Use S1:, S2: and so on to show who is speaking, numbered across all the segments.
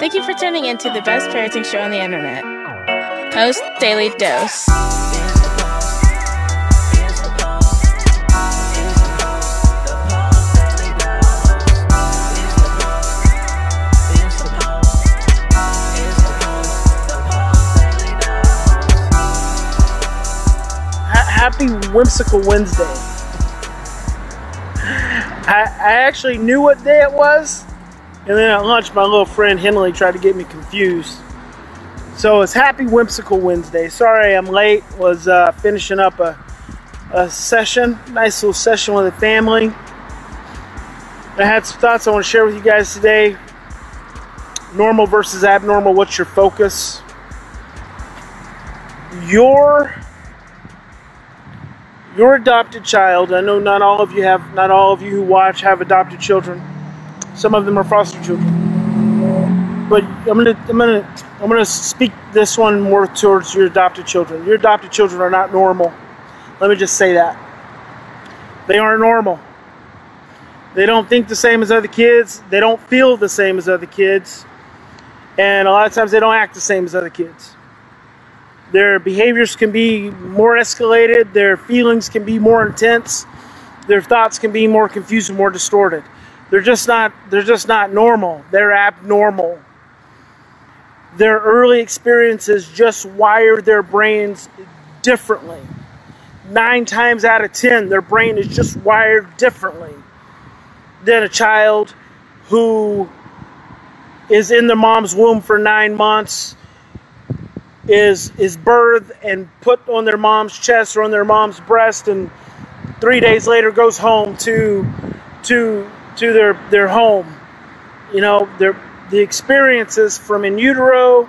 S1: Thank you for tuning in to the best parenting show on the internet, Post Daily Dose.
S2: Happy Whimsical Wednesday. I, I actually knew what day it was, and then at lunch, my little friend Henley tried to get me confused. So it's Happy Whimsical Wednesday. Sorry I'm late. Was uh, finishing up a, a session, nice little session with the family. I had some thoughts I want to share with you guys today. Normal versus abnormal. What's your focus? Your your adopted child. I know not all of you have, not all of you who watch have adopted children. Some of them are foster children. But I'm gonna, I'm gonna, I'm gonna speak this one more towards your adopted children. Your adopted children are not normal. Let me just say that. They aren't normal. They don't think the same as other kids. They don't feel the same as other kids. And a lot of times they don't act the same as other kids. Their behaviors can be more escalated, their feelings can be more intense, their thoughts can be more confused and more distorted. They're just not they're just not normal. They're abnormal. Their early experiences just wire their brains differently. 9 times out of 10 their brain is just wired differently than a child who is in their mom's womb for 9 months is is birthed and put on their mom's chest or on their mom's breast and three days later goes home to to to their their home. You know their the experiences from in utero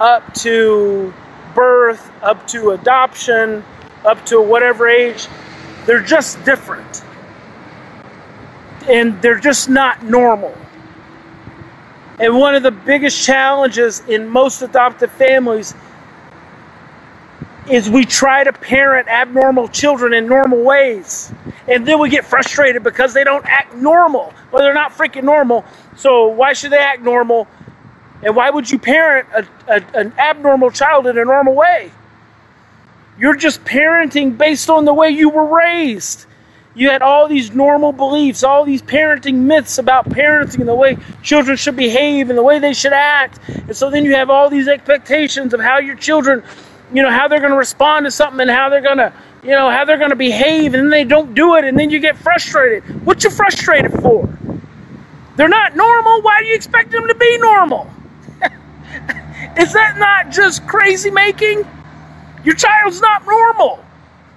S2: up to birth up to adoption up to whatever age they're just different. And they're just not normal. And one of the biggest challenges in most adoptive families is we try to parent abnormal children in normal ways. And then we get frustrated because they don't act normal. Well, they're not freaking normal. So why should they act normal? And why would you parent a, a, an abnormal child in a normal way? You're just parenting based on the way you were raised you had all these normal beliefs, all these parenting myths about parenting and the way children should behave and the way they should act. And so then you have all these expectations of how your children, you know, how they're going to respond to something and how they're going to, you know, how they're going to behave and then they don't do it and then you get frustrated. What you frustrated for? They're not normal. Why do you expect them to be normal? Is that not just crazy making? Your child's not normal.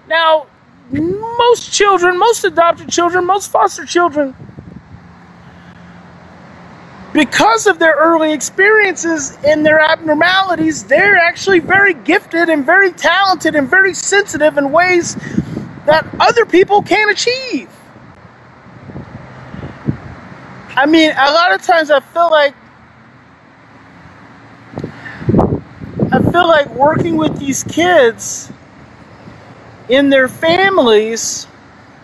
S2: Now, most children, most adopted children, most foster children, because of their early experiences and their abnormalities, they're actually very gifted and very talented and very sensitive in ways that other people can't achieve. I mean, a lot of times I feel like I feel like working with these kids in their families.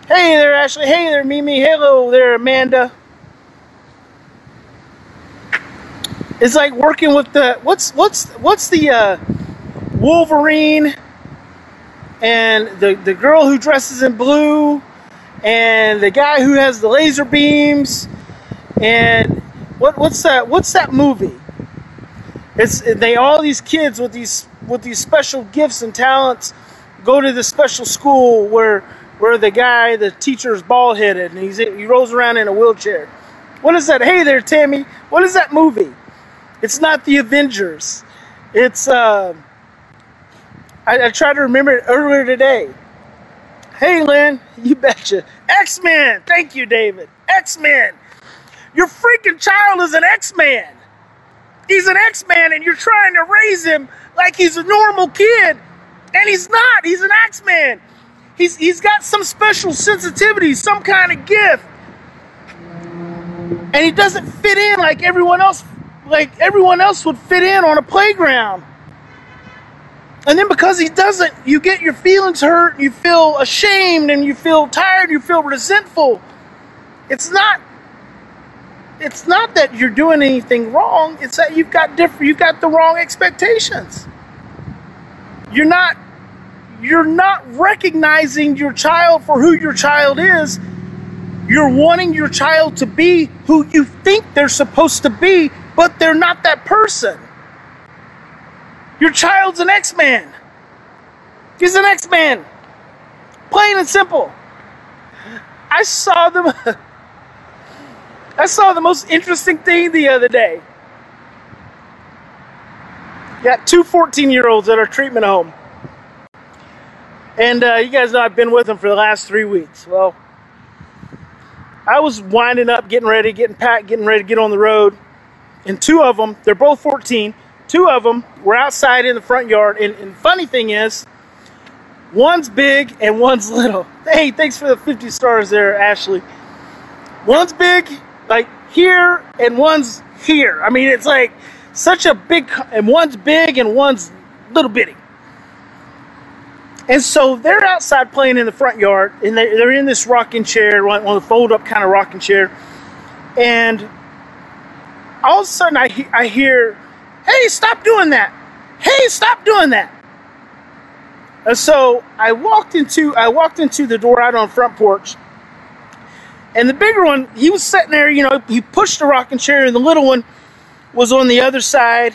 S2: Hey there, Ashley. Hey there, Mimi. Hello there, Amanda. It's like working with the what's what's what's the uh, Wolverine and the the girl who dresses in blue and the guy who has the laser beams and what what's that what's that movie? It's they all these kids with these with these special gifts and talents go to the special school where where the guy, the teacher is bald headed and he's he rolls around in a wheelchair. What is that? Hey there, Tammy. What is that movie? It's not the Avengers. It's uh, I, I tried to remember it earlier today. Hey Lynn, you betcha. X-Men. Thank you, David. X-Men. Your freaking child is an X-Man. He's an X-Man and you're trying to raise him like he's a normal kid and he's not. He's an X-Man. He's he's got some special sensitivity, some kind of gift. And he doesn't fit in like everyone else like everyone else would fit in on a playground. And then because he doesn't, you get your feelings hurt, you feel ashamed and you feel tired, you feel resentful. It's not it's not that you're doing anything wrong. It's that you've got different. You've got the wrong expectations. You're not. You're not recognizing your child for who your child is. You're wanting your child to be who you think they're supposed to be, but they're not that person. Your child's an X-Man. He's an X-Man. Plain and simple. I saw them. I saw the most interesting thing the other day. Got two 14 year olds at our treatment home. And uh, you guys know I've been with them for the last three weeks. Well, I was winding up, getting ready, getting packed, getting ready to get on the road. And two of them, they're both 14, two of them were outside in the front yard. And, and funny thing is, one's big and one's little. Hey, thanks for the 50 stars there, Ashley. One's big like here and one's here. I mean, it's like such a big, and one's big and one's little bitty. And so they're outside playing in the front yard, and they're in this rocking chair, one of the fold-up kind of rocking chair, and all of a sudden I, I hear, "Hey, stop doing that! Hey, stop doing that!" And so I walked into I walked into the door out on front porch, and the bigger one, he was sitting there, you know, he pushed the rocking chair, and the little one was on the other side.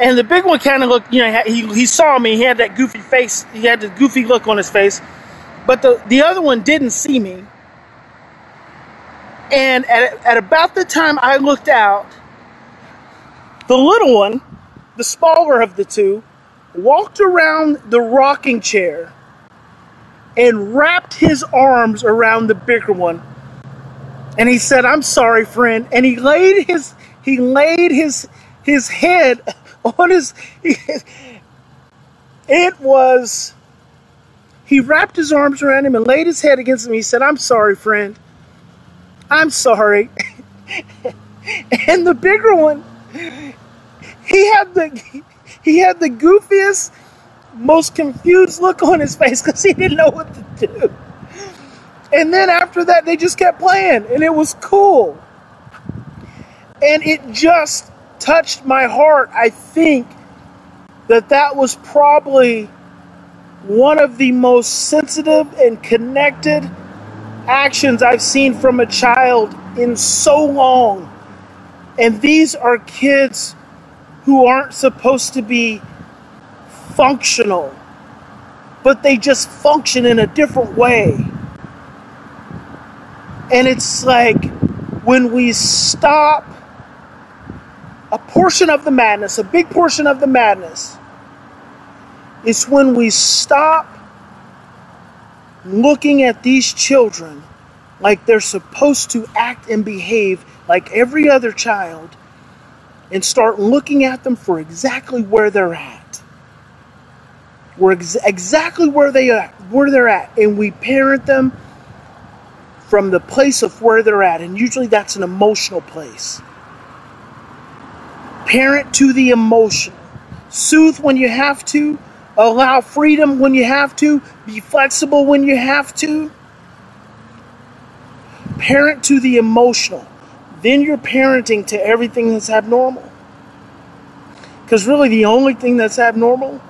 S2: And the big one kind of looked, you know, he, he saw me. He had that goofy face. He had the goofy look on his face. But the, the other one didn't see me. And at, at about the time I looked out, the little one, the smaller of the two, walked around the rocking chair and wrapped his arms around the bigger one. And he said, "I'm sorry, friend." And he laid his he laid his his head on his. It was. He wrapped his arms around him and laid his head against him. He said, "I'm sorry, friend. I'm sorry." and the bigger one, he had the he had the goofiest most confused look on his face because he didn't know what to do. And then after that, they just kept playing, and it was cool. And it just touched my heart. I think that that was probably one of the most sensitive and connected actions I've seen from a child in so long. And these are kids who aren't supposed to be functional, but they just function in a different way. And it's like when we stop a portion of the madness, a big portion of the madness, it's when we stop looking at these children like they're supposed to act and behave like every other child and start looking at them for exactly where they're at we're ex- exactly where they are, where they're at, and we parent them from the place of where they're at, and usually that's an emotional place. Parent to the emotional. Soothe when you have to. Allow freedom when you have to. Be flexible when you have to. Parent to the emotional. Then you're parenting to everything that's abnormal. Because really, the only thing that's abnormal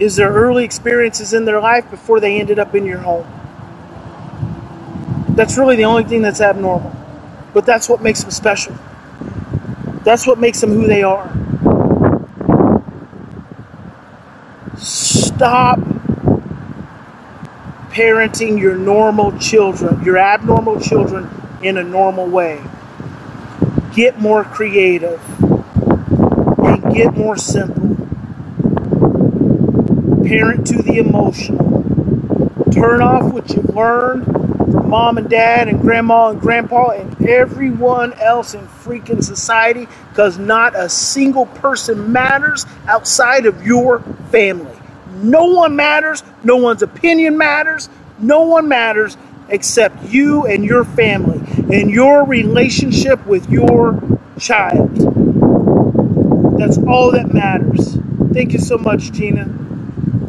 S2: is their early experiences in their life before they ended up in your home. That's really the only thing that's abnormal. But that's what makes them special. That's what makes them who they are. Stop parenting your normal children, your abnormal children, in a normal way. Get more creative and get more simple parent to the emotional. Turn off what you've learned from mom and dad and grandma and grandpa and everyone else in freaking society because not a single person matters outside of your family. No one matters. No one's opinion matters. No one matters except you and your family and your relationship with your child. That's all that matters. Thank you so much, Gina.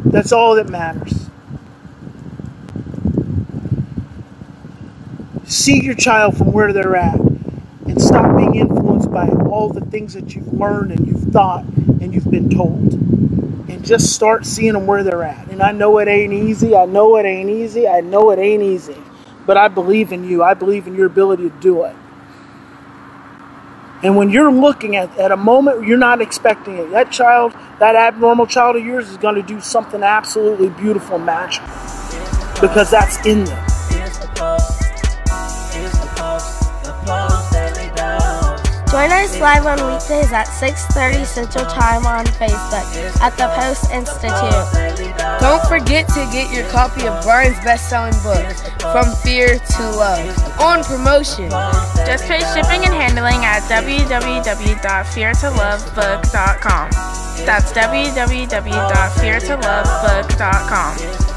S2: That's all that matters. See your child from where they're at. And stop being influenced by all the things that you've learned and you've thought and you've been told. Just start seeing them where they're at. And I know it ain't easy. I know it ain't easy. I know it ain't easy. But I believe in you. I believe in your ability to do it. And when you're looking at, at a moment you're not expecting it, that child, that abnormal child of yours is going to do something absolutely beautiful and magical. Because that's in them.
S3: Join us live on weekdays at 6.30 Central Time on Facebook at the Post Institute.
S4: Don't forget to get your copy of Bryan's best-selling book, From Fear to Love, on promotion.
S1: Just pay shipping and handling at www.feartolovebook.com. That's www.feartolovebook.com.